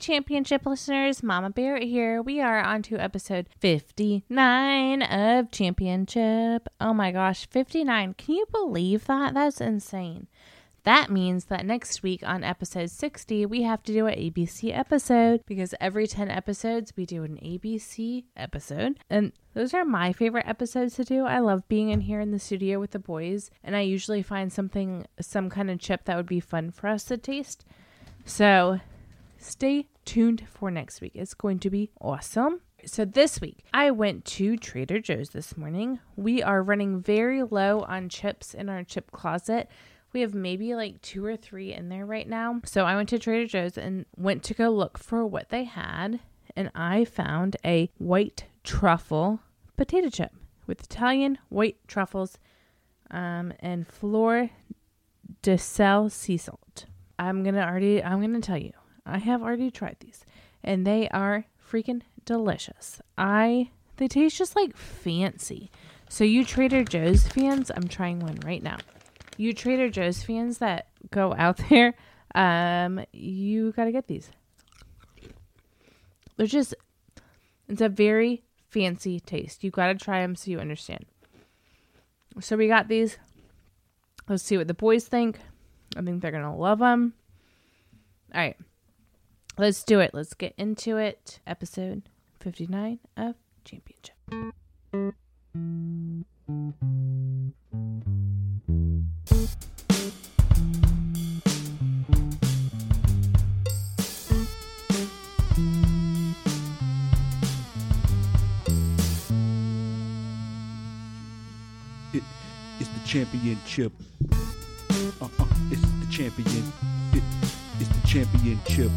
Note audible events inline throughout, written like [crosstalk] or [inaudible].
championchip listeners, Mama Barrett here. We are on to episode 59 of Championchip. Oh my gosh, 59. Can you believe that? That's insane. That means that next week on episode 60, we have to do an ABC episode because every 10 episodes we do an ABC episode. And those are my favorite episodes to do. I love being in here in the studio with the boys, and I usually find something, some kind of chip that would be fun for us to taste. So stay tuned for next week. It's going to be awesome. So this week, I went to Trader Joe's this morning. We are running very low on chips in our chip closet. We have maybe like two or three in there right now. So I went to Trader Joe's and went to go look for what they had. And I found a white truffle potato chip with Italian white truffles um, and fleur de sel sea salt. I'm gonna already. I'm gonna tell you. I have already tried these, and they are freaking delicious. I they taste just like fancy. So you Trader Joe's fans, I'm trying one right now. You Trader Joe's fans that go out [laughs] there, um, you gotta get these. They're just. It's a very fancy taste. You gotta try them so you understand. So we got these. Let's see what the boys think. I think they're gonna love them. All right, let's do it. Let's get into it. Episode fifty-nine of Championchip. It is the championship. Uh uh, it's the champion. It is the championship.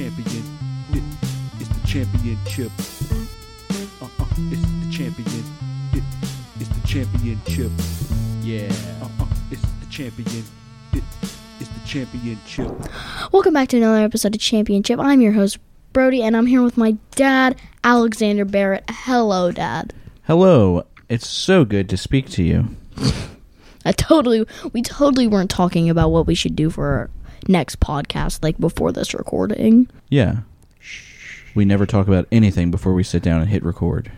Champion. It is the championship. Uh uh, it's the champion. It is the championship. Yeah. Uh uh, it's the champion. It is the championship. Welcome back to another episode of Championchip. I'm your host, Brody, and I'm here with my dad, Alexander Barrett. Hello, Dad. Hello. It's so good to speak to you. [laughs] I totally, we totally weren't talking about what we should do for our next podcast, like before this recording. Yeah. We never talk about anything before we sit down and hit record.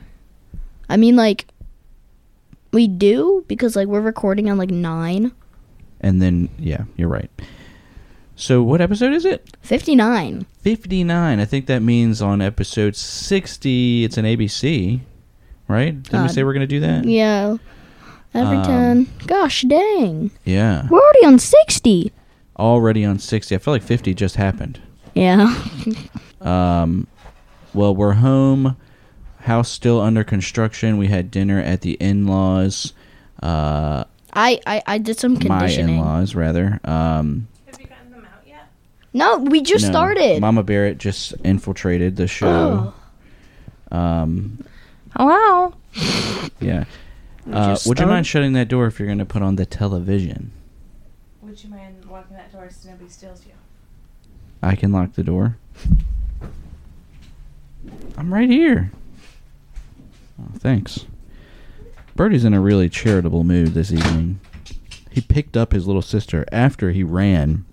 I mean, like, we do because like we're recording on like nine And then, yeah, you're right. So, what episode is it? fifty nine. 59. I think that means on episode 60, it's an ABC, right? Didn't we say we're going to do that? Yeah, every Um, ten. Gosh dang, Yeah. we're already on sixty. Already on 60. I feel like 50 just happened. Yeah, [laughs] Um, well, we're home. House still under construction. We had dinner at the in-laws. Uh, I, I I did some my in-laws, rather. Um, Have you gotten them out yet? No, we just no, started. Mama Barrett just infiltrated the show. Oh. Um, Hello. [laughs] yeah. Uh, just would you mind shutting that door if you're going to put on the television? Would you mind walking that door so nobody steals you? I can lock the door. I'm right here. Oh, thanks. Bertie's in a really charitable mood this evening. He picked up his little sister after he ran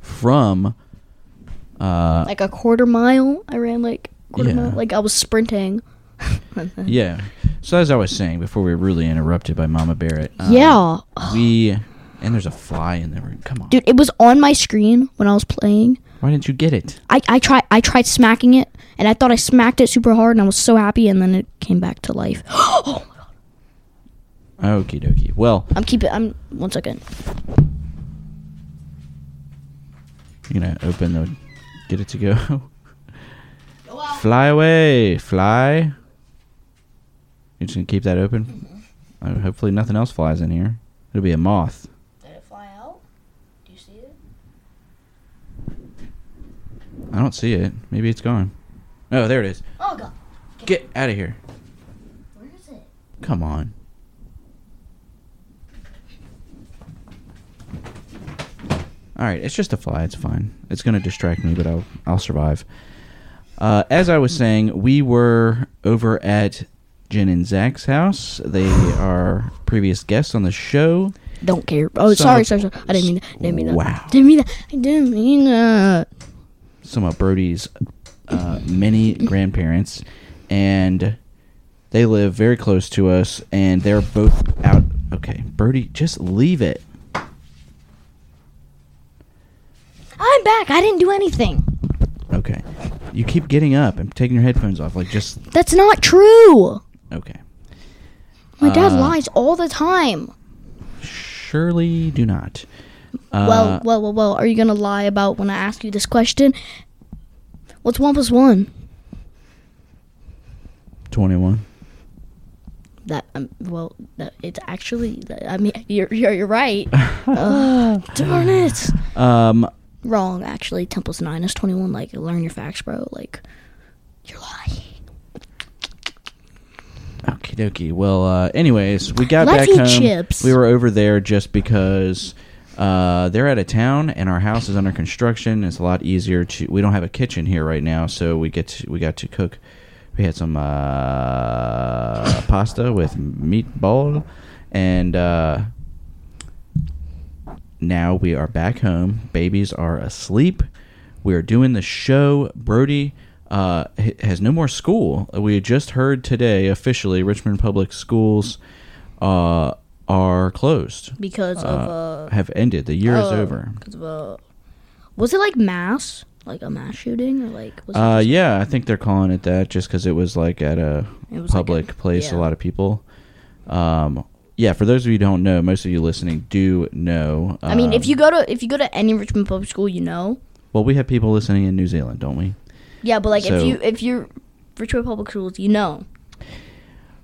from uh like a quarter mile. I ran like quarter Yeah. mile, like I was sprinting. [laughs] yeah. So as I was saying before we were really interrupted by Mama Barrett. uh, yeah, We and there's a fly in the room. Come on. dude, it was on my screen when I was playing. Why didn't you get it? I I tried I tried smacking it, and I thought I smacked it super hard, and I was so happy, and then it came back to life. [gasps] oh, my god. Okie dokie. Well, I'm keeping. I'm one second. You're gonna open the get it to go. [laughs] fly away, fly. You're just gonna keep that open. Uh, hopefully nothing else flies in here. It'll be a moth. Did it fly out? Do you see it? I don't see it. Maybe it's gone. Oh, there it is. Oh god, Get out of here. where is it? Come on. All right, it's just a fly. It's fine. It's going to distract me, but I'll I'll survive. Uh, as I was saying, we were over at Jen and Zach's house. They are previous guests on the show. Don't care. Oh, Some sorry, sorry, sorry. I didn't mean that. Didn't mean that. Wow. Didn't mean that. I didn't mean that. Some of Brody's uh, many grandparents, and they live very close to us, and they're both out. Okay, Brody, just leave it. I'm back. I didn't do anything. Okay, you keep getting up and taking your headphones off. Like, just That's not true. okay. My dad Uh, lies all the time. Surely do not. Uh, well, well, well, well. Are you gonna lie about when I ask you this question? What's one plus one? twenty-one. That um, well, that, it's actually. I mean, [laughs] you're you're, you're right. [laughs] Ugh, darn it. Um, Wrong. Actually, ten plus nine is twenty one. Like, learn your facts, bro. Like, you're lying. Okie dokie. Well, uh, anyways, we got Let's back home. chips. We were over there just because uh, they're out of town and our house is under construction. It's a lot easier to. We don't have a kitchen here right now, so we get to, we got to cook. We had some uh, pasta with meatball, and uh, now we are back home. Babies are asleep. We are doing the show. Brody uh, has no more school. We just heard today officially Richmond Public Schools uh, are closed. Because of uh, have ended. The year is uh, over. Because of uh, was it like mass, like a mass shooting, or like was it Uh, yeah, I think they're calling it that just because it was like at a was like public a- place, a lot of people. Um, yeah, for those of you who don't know, most of you listening do know. I mean, if um, you go to if you go to any Richmond public school, you know. well, we have people listening in New Zealand, don't we? Yeah, but like So- if you if you're Richmond public schools, you know.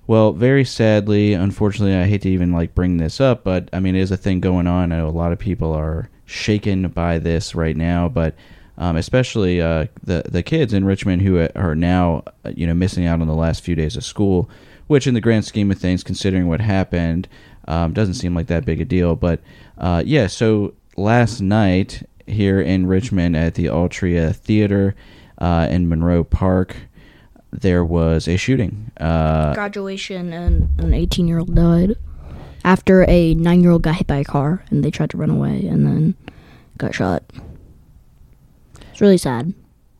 Well, very sadly, unfortunately, I hate to even like bring this up, but I mean, it is a thing going on. I know a lot of people are shaken by this right now, but um, especially uh, the the kids in Richmond who are now, uh, you know, missing out on the last few days of school, which, in the grand scheme of things, considering what happened, um, doesn't seem like that big a deal. But uh, yeah, so last night here in Richmond at the Altria Theater uh, in Monroe Park. There was a shooting. Uh, Graduation and an 18 year old died after a nine year old got hit by a car and they tried to run away and then got shot. It's really sad.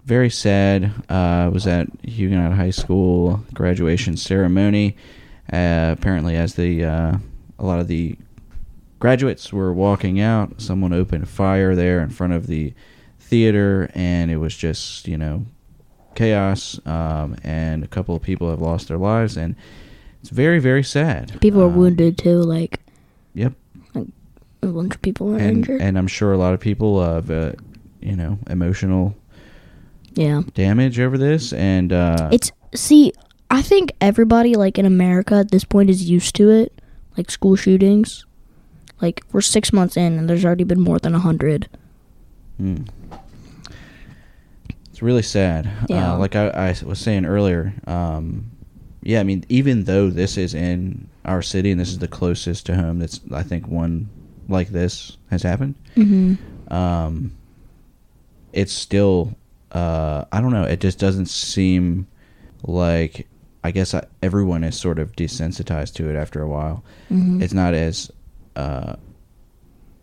very sad. Uh, was at Huguenot High School graduation ceremony. Uh, apparently, as the uh, a lot of the graduates were walking out, someone opened fire there in front of the theater, and it was just you know chaos. Um, and a couple of people have lost their lives, and it's very very sad. People are Um, wounded too. Like Yep, a bunch of people are and injured. and I'm sure a lot of people have uh, you know emotional yeah. damage over this, and uh, It's see, I think everybody like in America at this point is used to it, like school shootings. Like we're six months in and there's already been more than a hundred. Mm. Really sad. Yeah. Uh, like I, I was saying earlier, um, yeah, I mean, even though this is in our city and this is the closest to home that's, I think, one like this has happened, Mm-hmm. um, it's still, uh, I don't know, it just doesn't seem like, I guess I, everyone is sort of desensitized to it after a while Mm-hmm. it's not as uh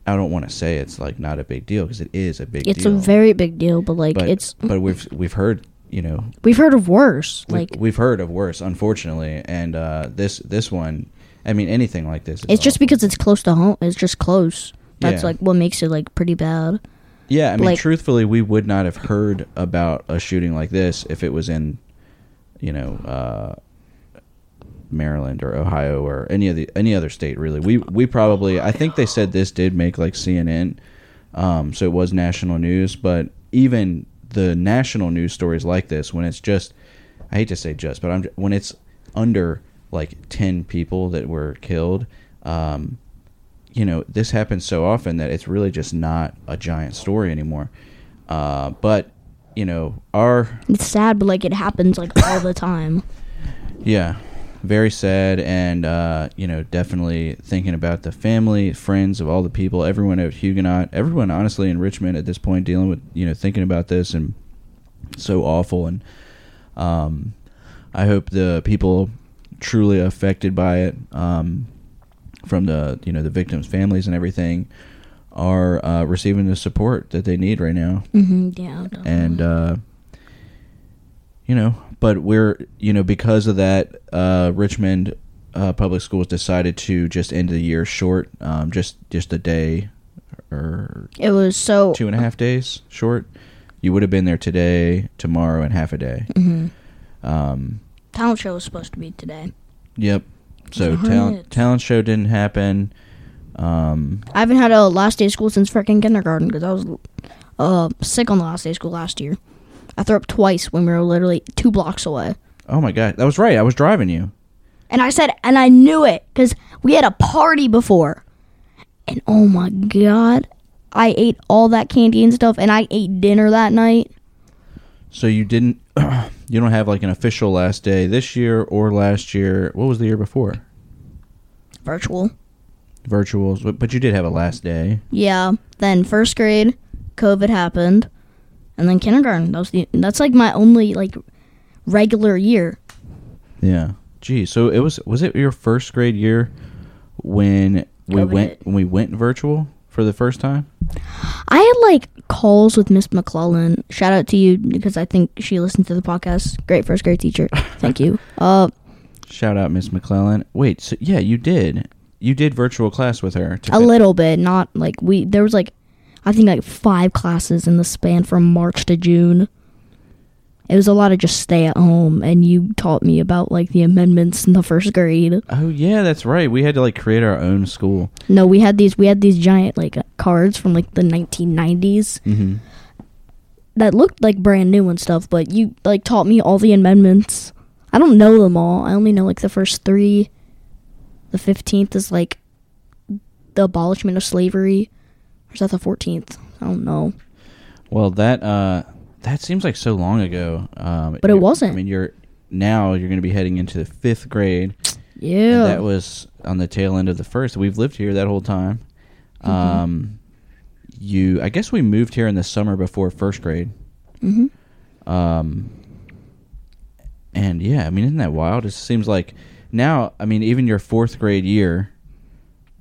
I don't want to say it's like not a big deal because it is a big deal. It's deal. a very big deal, but like but, it's but we've we've heard you know we've heard of worse. we, Like we've heard of worse unfortunately and uh this this one I mean anything like this is it's just because it's close to home. It's just close. That's Yeah. like what makes it like pretty bad. yeah I mean like- truthfully we would not have heard about a shooting like this if it was in you know uh Maryland or Ohio or any of the any other state really. We we probably I think they said this did make like CNN, um, so it was national news. But even the national news stories like this, when it's just I hate to say just, but I'm when it's under like ten people that were killed, um, you know this happens so often that it's really just not a giant story anymore. Uh, but you know our It's sad, but like it happens like all the time. yeah, very sad, and uh, you know, definitely thinking about the family, friends of all the people, everyone at Huguenot, everyone honestly in Richmond at this point, dealing with you know, thinking about this and so awful, and um, I hope the people truly affected by it um, from the you know the victims' families and everything are uh, receiving the support that they need right now. Hmm Yeah. and uh, you know, but we're you know because of that, uh, Richmond uh, public schools decided to just end the year short, um, just just a day or it was so. two and a half days short. You would have been there today, tomorrow, and half a day. hmm Um, Talent show was supposed to be today. yep. So Darn talent it. talent show didn't happen. Um, I haven't had a last day of school since freaking kindergarten because I was uh sick on the last day of school last year. I threw up twice when we were literally two blocks away. oh my god, that was right. I was driving you. And I said, and I knew it because we had a party before. And oh my god, I ate all that candy and stuff, and I ate dinner that night. So you didn't [clears throat] you don't have like an official last day this year or last year. What was the year before? Virtual. Virtuals, but, but you did have a last day. Yeah. Then first grade, COVID happened, and then kindergarten. That was the. That's like my only like regular year. Yeah. Gee, so it was was it your first grade year when we COVID went when we went virtual for the first time? I had like calls with Miss McClellan. Shout out to you because I think she listened to the podcast. Great first grade teacher. Thank you. [laughs] Uh, Shout out Miss McClellan. Wait, so yeah, you did. You did virtual class with her. To a little bit, not like we. There was like, I think like five classes in the span from March to June. It was a lot of just stay at home, and you taught me about like the amendments in the first grade. Oh yeah, that's right. We had to like create our own school. No, we had these. We had these giant like cards from like the 1990s Mm-hmm. that looked like brand new and stuff, but you like taught me all the amendments. I don't know them all. I only know like the first three. The fifteenth is like the abolishment of slavery. Or is that the fourteenth? I don't know. Well, that uh, that seems like so long ago. Um, But it wasn't. I mean, you're now you're going to be heading into the fifth grade. Yeah. And that was on the tail end of the first. We've lived here that whole time. Mm-hmm. Um, you, I guess we moved here in the summer before first grade. hmm Um, and yeah, I mean, isn't that wild? It seems like now, I mean, even your fourth grade year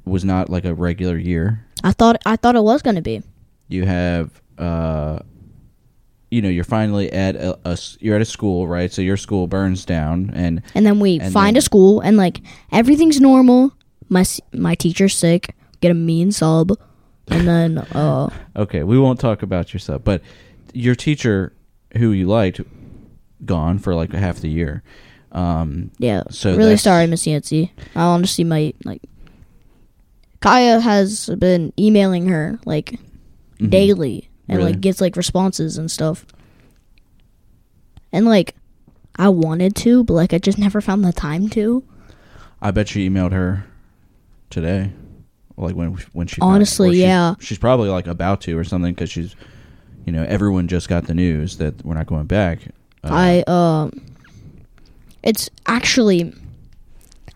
was not like a regular year. I thought I thought it was gonna be. You have, uh, you know, you're finally at a, a you're at a school, right? So your school burns down, and And then we And find then- a school and like everything's normal. My my teacher's sick. Get a mean sub. And then [laughs] uh Okay, we won't talk about your stuff, but your teacher, who you liked, gone for like half the year. Um, yeah. So really sorry, Miss Yancy. I honestly might like Kaya has been emailing her like mhm. daily and Really? like gets like responses and stuff. And like I wanted to, but like I just never found the time to. I bet you emailed her today, like when when she Honestly, she's- yeah. she's probably like about to or something because she's, you know, everyone just got the news that we're not going back. Uh, I um it's actually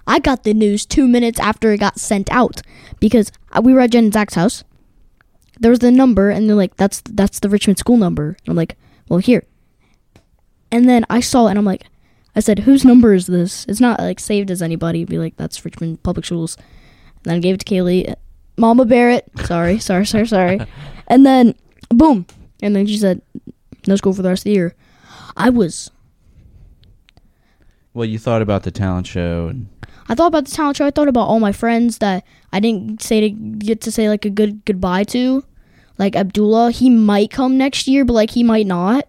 I got the news 2 minutes after it got sent out because we were at Jen and Zach's house. There was the number and they're like that's that's the Richmond school number. And I'm like, "Well, here." And then I saw it and I'm like I said, "Whose number is this?" It's not like saved as anybody. Be like, "That's Richmond Public Schools." And then I gave it to Kaylee. Mama Barrett. Sorry, [laughs] sorry, sorry, sorry. And then boom. And then she said, "No school for the rest of the year." I was well, you thought about the talent show, and I thought about the talent show. I thought about all my friends that I didn't say to get to say like a good goodbye to. Like Abdullah, he might come next year, but like he might not.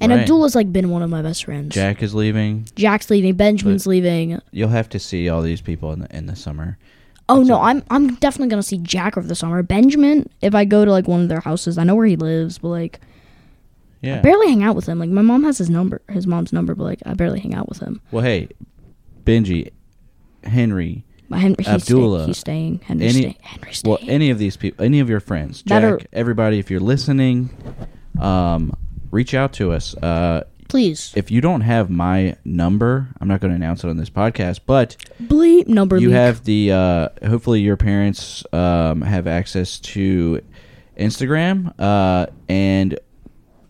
And Right. Abdullah's like been one of my best friends. Jack is leaving. Jack's leaving, Benjamin's leaving. You'll have to see all these people in the in the summer. Oh That's no, a- I'm I'm definitely gonna see Jack over the summer. Benjamin, if I go to like one of their houses, I know where he lives, but like I Yeah. barely hang out with him. Like my mom has his number, his mom's number, but like I barely hang out with him. Well, hey, Benji, Henry, Henry, he's, Abdullah, stay, he's staying. Henry's any- staying. Henry's staying. well, any of these people, any of your friends, Jack, are- everybody, if you're listening, um, reach out to us. Uh, Please, if you don't have my number, I'm not going to announce it on this podcast, but bleep number. you leak. have the. Uh, hopefully, your parents um, have access to Instagram, uh, and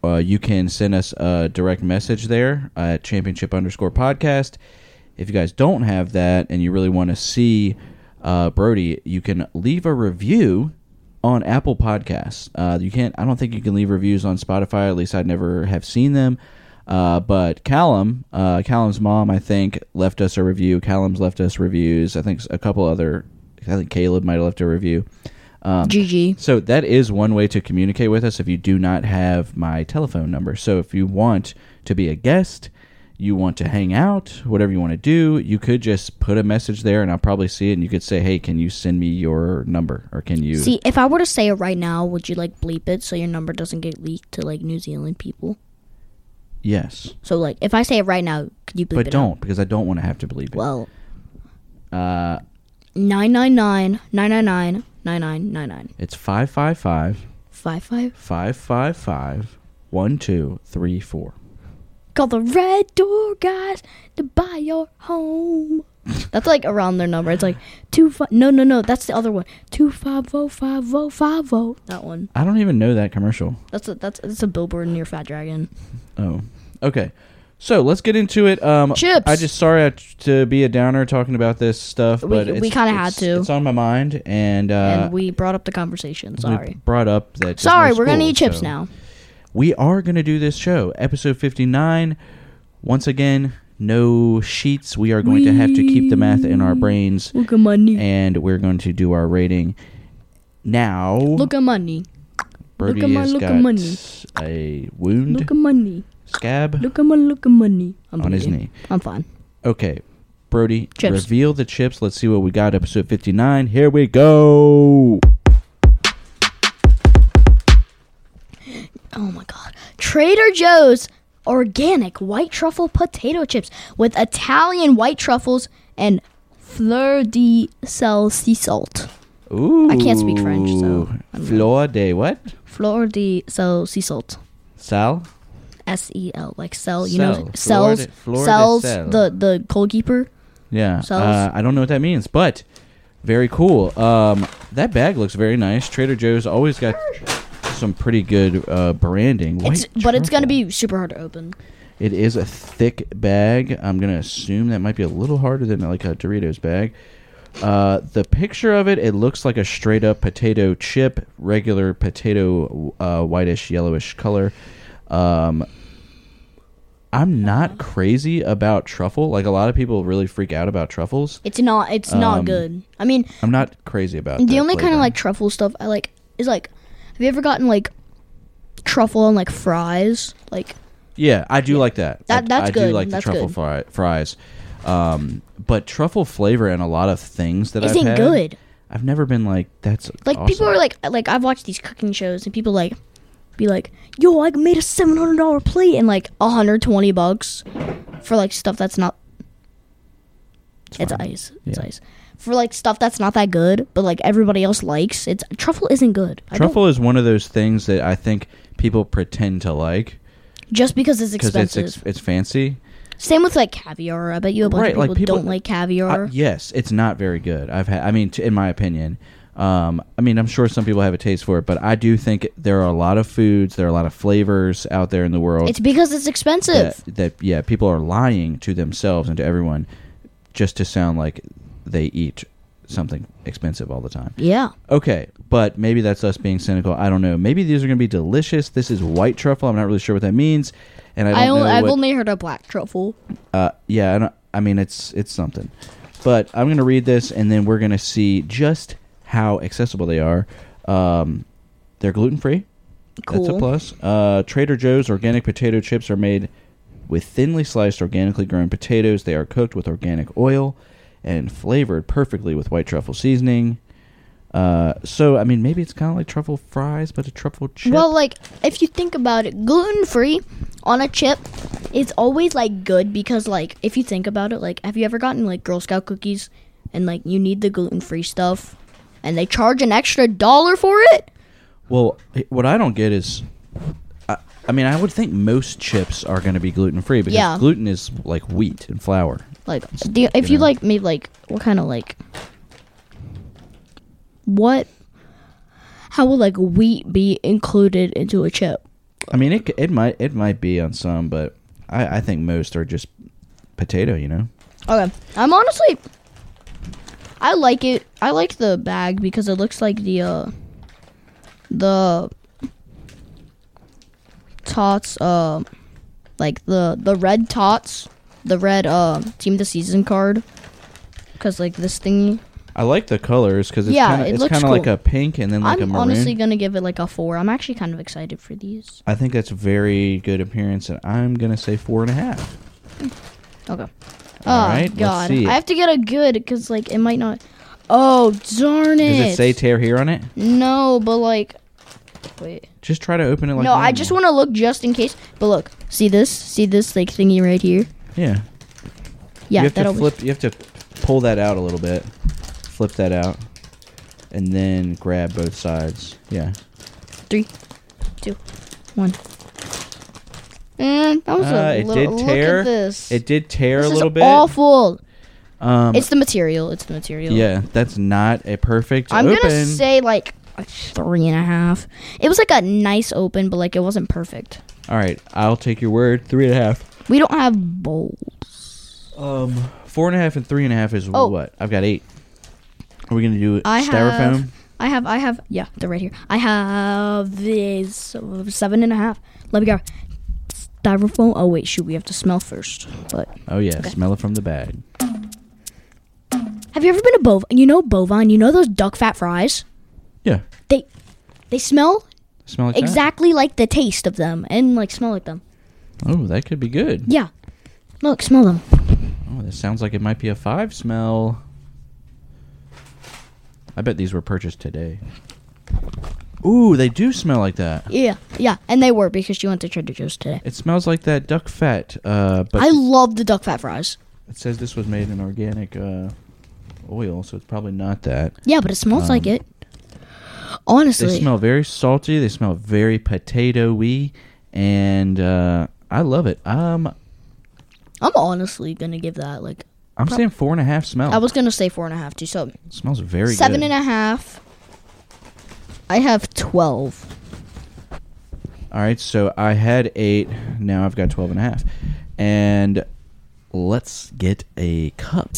uh, you can send us a direct message there at championchip underscore podcast. If you guys don't have that and you really want to see uh, Brody, you can leave a review on Apple Podcasts. Uh, you can't. I don't think you can leave reviews on Spotify. At least I never have seen them. Uh, but Callum, uh, Callum's mom, I think, left us a review. Callum's left us reviews. I think a couple other. I think Caleb might have left a review. Um, GG. so that is one way to communicate with us if you do not have my telephone number. So if you want to be a guest, you want to hang out, whatever you want to do, you could just put a message there and I'll probably see it and you could say, "Hey, can you send me your number?" or can you See, if I were to say it right now, would you like bleep it so your number doesn't get leaked to like New Zealand people? Yes. So like if I say it right now, could you bleep But it don't out? because I don't want to have to bleep it. Well, uh 999 999 It's 555 555 555 1234. Call the red door guys to buy your home. That's like around their number. It's like two five. No, no, no. That's the other one. Two five zero five zero five zero. That one. I don't even know that commercial. That's a that's that's a billboard near Fat Dragon. Oh, okay. So let's get into it. Um, Chips. I just sorry I- to be a downer talking about this stuff, We- but we it's- kinda had it's- to. It's on my mind, and uh, and we brought up the conversation. we Sorry. brought up that. Sorry, no we're gonna eat chips so now. We are gonna do this show, episode fifty nine. Once again, no sheets. We are going to have to keep the math in our brains, Look at money. and we're going to do our rating now. Look at money. Brody at my- has look at got money. a wound Look at money. scab Look at my look at money. I'm on his knee. I'm fine. Okay, Brody, Chips. reveal the chips. Let's see what we got. Episode 59. Here we go. Oh my god. Trader Joe's organic white truffle potato chips with Italian white truffles and fleur de sel sea salt. Ooh. I can't speak French, so I don't know. Flor de what? Fleur de sel sea salt. Sal? S E L like sell, you know Fleur cells fleur de cells the the goalkeeper. Yeah. Cells. Uh, I don't know what that means, but very cool. Um, that bag looks very nice. Trader Joe's always got some pretty good uh, branding. It's but it's gonna truffle. be super hard to open. It is a thick bag. I'm gonna assume that might be a little harder than like a Doritos bag. Uh, the picture of it, it looks like a straight up potato chip, regular potato, uh, whitish yellowish color. Um, I'm not crazy about truffle. Like a lot of people really freak out about truffles. It's not it's not Um, good. I mean, I'm not crazy about the only kind flavor. of like truffle stuff I like is like you ever gotten like truffle on like fries? Like Yeah, I do like that. That- I, that's I do good. like That's the truffle good. fries. Um, but truffle flavor in a lot of things that I've isn't had, good. I've never been like that's Like people awesome. are like like I've watched these cooking shows and people like be like, "Yo, I made a seven hundred dollar plate and like hundred twenty bucks for like stuff that's not it's, ice. It's Yeah. ice for like stuff that's not that good, but like everybody else likes. It's truffle isn't good. I Truffle is one of those things that I think people pretend to like just because it's because expensive. it's ex- it's fancy. Same with like caviar. I bet you a bunch Right, of like people, people- don't like caviar. Uh, yes, it's not very good. I've had. I mean, t- in my opinion. Um, I mean, I'm sure some people have a taste for it, but I do think there are a lot of foods, there are a lot of flavors out there in the world. it's because it's expensive. that, that yeah, people are lying to themselves and to everyone just to sound like they eat something expensive all the time. yeah. Okay, but maybe that's us being cynical. I don't know. Maybe these are going to be delicious. This is white truffle. I'm not really sure what that means, and I don't I only, I've what- only heard of black truffle. uh, yeah, I, don't, I mean it's it's something. But I'm going to read this, and then we're going to see just how accessible they are. Um, they're gluten free. Cool. That's a plus. Uh, Trader Joe's organic potato chips are made with thinly sliced, organically grown potatoes. They are cooked with organic oil and flavored perfectly with white truffle seasoning. Uh, so I mean, maybe it's kind of like truffle fries, but a truffle chip. Well, like if you think about it, gluten free on a chip is always like good because like if you think about it, like have you ever gotten like Girl Scout cookies and like you need the gluten free stuff and they charge an extra dollar for it? Well, what I don't get is, I, I mean, I would think most chips are going to be gluten free because Yeah. gluten is like wheat and flour. Like do, if You you know. like made like what kind of like what how would like wheat be included into a chip? I mean, it it might it might be on some, but I, I think most are just potato. You know. Okay. I'm honestly I like it. I like the bag because it looks like the uh the tots uh like the the red tots, the red uh team of the season card. Cuz like this thingy. I like the colors because it's Yeah, kind of it it's looks kind of like a pink and then like a I'm maroon. honestly going to give it like a 4. I'm actually kind of excited for these. I think that's a very good appearance, and I'm gonna say four and a half. Okay. All oh right, let's god. see it. I have to get a good cuz like it might not Oh, darn it. Does it say tear here on it? No, but like wait. Just try to open it like no, I just want to look just in case. But look, see this? See this like thingy right here? Yeah. Yeah, you have to flip. You have to pull that out a little bit. Flip that out, and then grab both sides. Yeah. Three, two, one. And that was Uh, a it little. did look tear. at this. It did tear this a little is bit. awful. Um, It's the material. It's the material. yeah, that's not a perfect I'm open. gonna say like a three and a half. It was like a nice open, but like it wasn't perfect. All right, I'll take your word. Three and a half. We don't have bowls. Um, four and a half and three and a half is Oh. what? I've got eight. Are we gonna do I styrofoam? have- I have. I have. Yeah, they're right here. I have this seven and a half. Let me go. Styrofoam. Oh wait, shoot. We have to smell first. But Oh yeah, Okay. smell it from the bag. have you ever been to bovine? You know bovine. You know those duck fat fries. Yeah, They they smell smell like that? exactly like the taste of them and like smell like them. Oh, that could be good. Yeah. Look, smell them. Oh, this sounds like it might be a five smell. I bet these were purchased today. Ooh, they do smell like that. Yeah, yeah, and they were because she went to Trader Joe's today. It smells like that duck fat. Uh, but I love the duck fat fries. it says this was made in organic uh, oil, so it's probably not that. Yeah, but it smells like Um, it. Honestly, They smell very salty. They smell very potato-y, and uh, I love it. Um, I'm honestly gonna give that like I'm Prob- saying four and a half smell. I was gonna say four and a half too. So It smells very seven good. and a half. I have twelve. All right, so I had eight. Now I've got 12 and a half. And let's get a cup.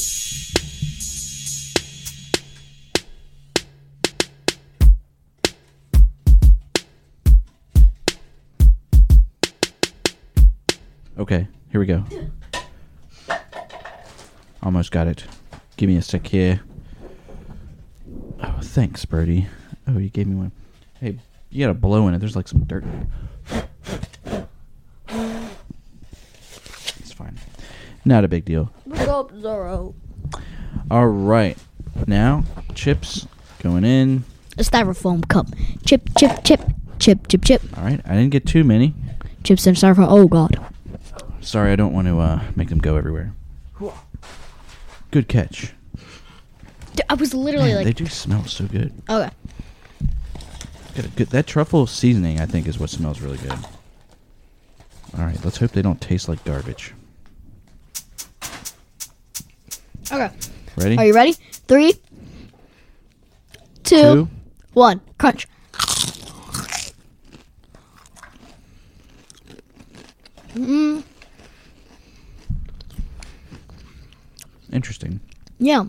Okay, here we go. Almost got it. Give me a sec here. Oh, thanks, Birdie. Oh, you gave me one. Hey, you got a blow in it. There's like some dirt. It's fine. Not a big deal. Look up Zorro. All right. Now, chips going in. A styrofoam cup. Chip, chip, chip, chip, chip, chip. All right. I didn't get too many. Chips and styrofoam. Oh god. Sorry, I don't want to uh, make them go everywhere. Good catch. D- I was literally Man, they do smell so good. okay. Got a good. That truffle seasoning, I think, is what smells really good. All right. Let's hope they don't taste like garbage. Okay. Ready? Are you ready? Three, two, one. Crunch. Mm, Interesting. yeah.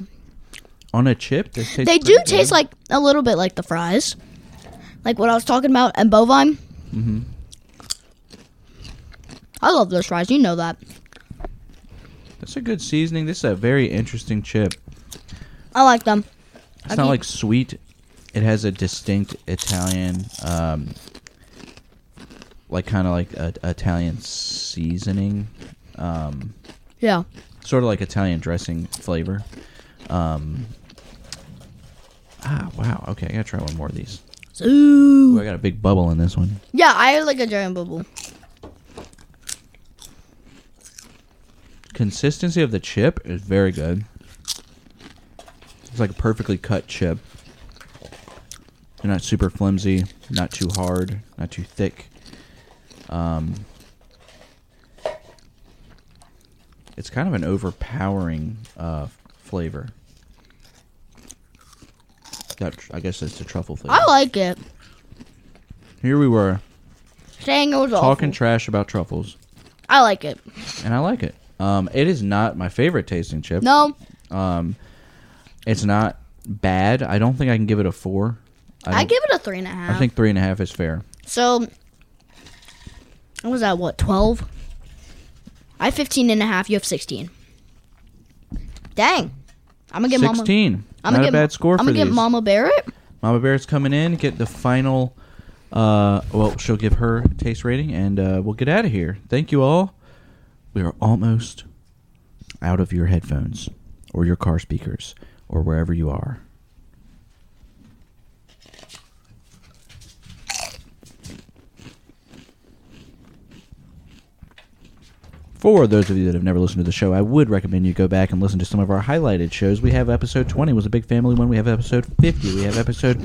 On a chip, this tastes They do pretty taste good. like a little bit like the fries, like what I was talking about and bovine. Mm-hmm. I love those fries. You know that. That's a good seasoning. This is a very interesting chip. I like them. It's Have not like sweet. It has a distinct Italian, um, like kind of like a, Italian seasoning, um, Yeah. Sort of like Italian dressing flavor. Um, ah, wow. Okay, I gotta try one more of these. Ooh. I got a big bubble in this one. Yeah, I like a giant bubble. Consistency of the chip is very good. It's like a perfectly cut chip. They're not super flimsy, not too hard, not too thick. Um, it's kind of an overpowering uh, flavor. That I guess that's the truffle flavor. I like it. Here we were Saying it was all talking awful. trash about truffles, I like it. and I like it. Um, it is not my favorite tasting chip. No. Um, It's not bad. I don't think I can give it a four. I, don't- give it a three and a half. I think three and a half is fair. so. What was that? What twelve? I have 15 and a half. You have sixteen. Dang, I'm gonna get Mama. Sixteen. I'm not gonna a get, bad score for I'm for gonna get these. Mama Barrett. Mama Bear's coming in, get the final. Uh, well, she'll give her taste rating, and uh, we'll get out of here. Thank you all. We are almost out of your headphones or your car speakers or wherever you are. For those of you that have never listened to the show, I would recommend you go back and listen to some of our highlighted shows. We have episode 20 was a big family one. We have episode 50. We have episode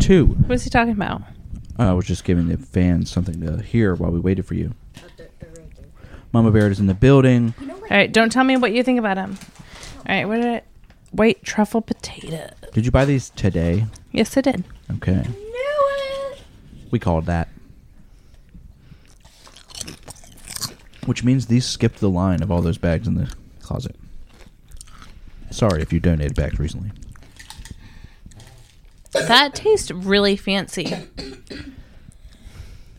2. What is he talking about? Uh, I was just giving the fans something to hear while we waited for you. Mama Bear is in the building. All right, don't tell me what you think about him. All right, what did it? White truffle potato. Did you buy these today? Yes, I did. Okay. We called that. Which means these skipped the line of all those bags in the closet. Sorry if you donated bags recently. That tastes really fancy.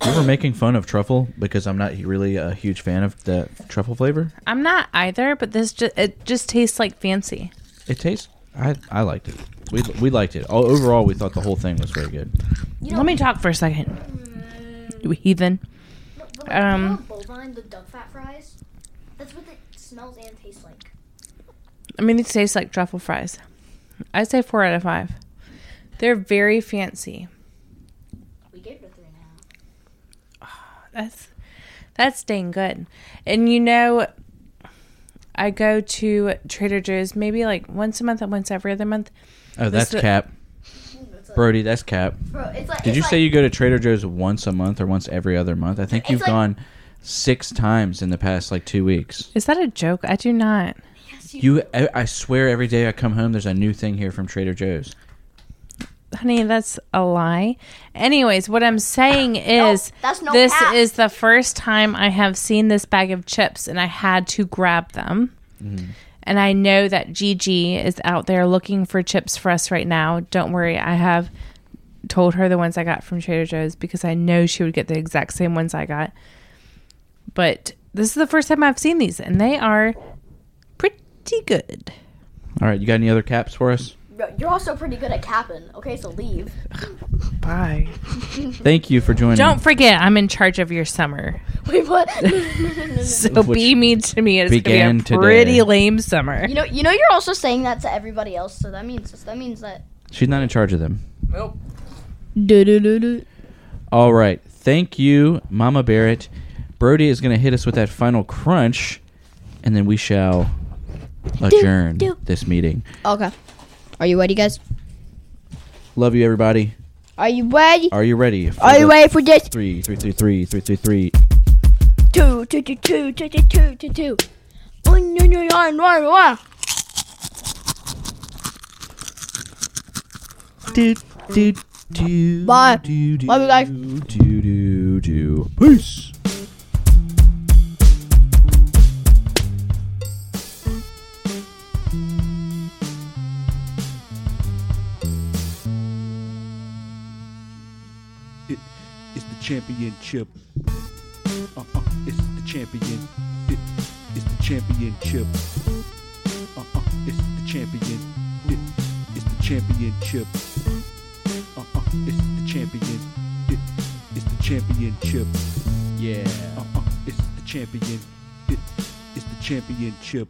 You were making fun of truffle because I'm not really a huge fan of the truffle flavor. I'm not either, but this just it just tastes like fancy. It tastes. I I liked it. We we liked it. All, overall, we thought the whole thing was very good. Let me talk for a second. You heathen. Um, bovine, the duck fat fries. That's what it smells and tastes like. I mean, these taste like truffle fries. I say four out of five. They're very fancy. We gave it a three and a half. [sighs] That's that's dang good. And you know, I go to Trader Joe's maybe like once a month and once every other month. Oh, that's This- cap. Brody, that's cap. Bro, it's like. Did you say you go to Trader Joe's once a month or once every other month? I think It's you've like- gone six times in the past like two weeks. Is that a joke? I do not. You, I, I swear, every day I come home, there's a new thing here from Trader Joe's. Honey, that's a lie. Anyways, what I'm saying [sighs] is that's no this cap. is the first time I have seen this bag of chips and I had to grab them. Mm-hmm. And I know that Gigi is out there looking for chips for us right now. Don't worry, I have told her the ones I got from Trader Joe's because I know she would get the exact same ones I got. But this is the first time I've seen these and they are pretty good. All right, you got any other caps for us? Bro, you're also pretty good at capping. Okay, so leave. [laughs] Bye. [laughs] Thank you for joining. Don't forget, I'm in charge of your summer. [laughs] Wait, what? So Which be mean to me. It's gonna be a pretty today. lame summer. you know, you know, you're also saying that to everybody else. So that means that means that. She's not in charge of them. Nope. All right. Thank you, Mama Barrett. Brody is going to hit us with that final crunch, and then we shall adjourn do. this meeting. Okay. Are you ready, guys? Love you, everybody. Are you ready? Are you ready? Are you ready for this? Three, three, three, three, three, three, three. Two, two, two, two, two, two, two, two, two. One, one, one, one, one, one. Do, do, do, Bye. Do, do, Love you guys. Do, do, do. Peace. Championship. Uh-uh, it's the champion. It is the championship. Uh-uh, it's the champion. It is the championship. Uh-uh, it's the champion. It is the championship. Yeah. Uh-uh, it's the champion. It is the championship.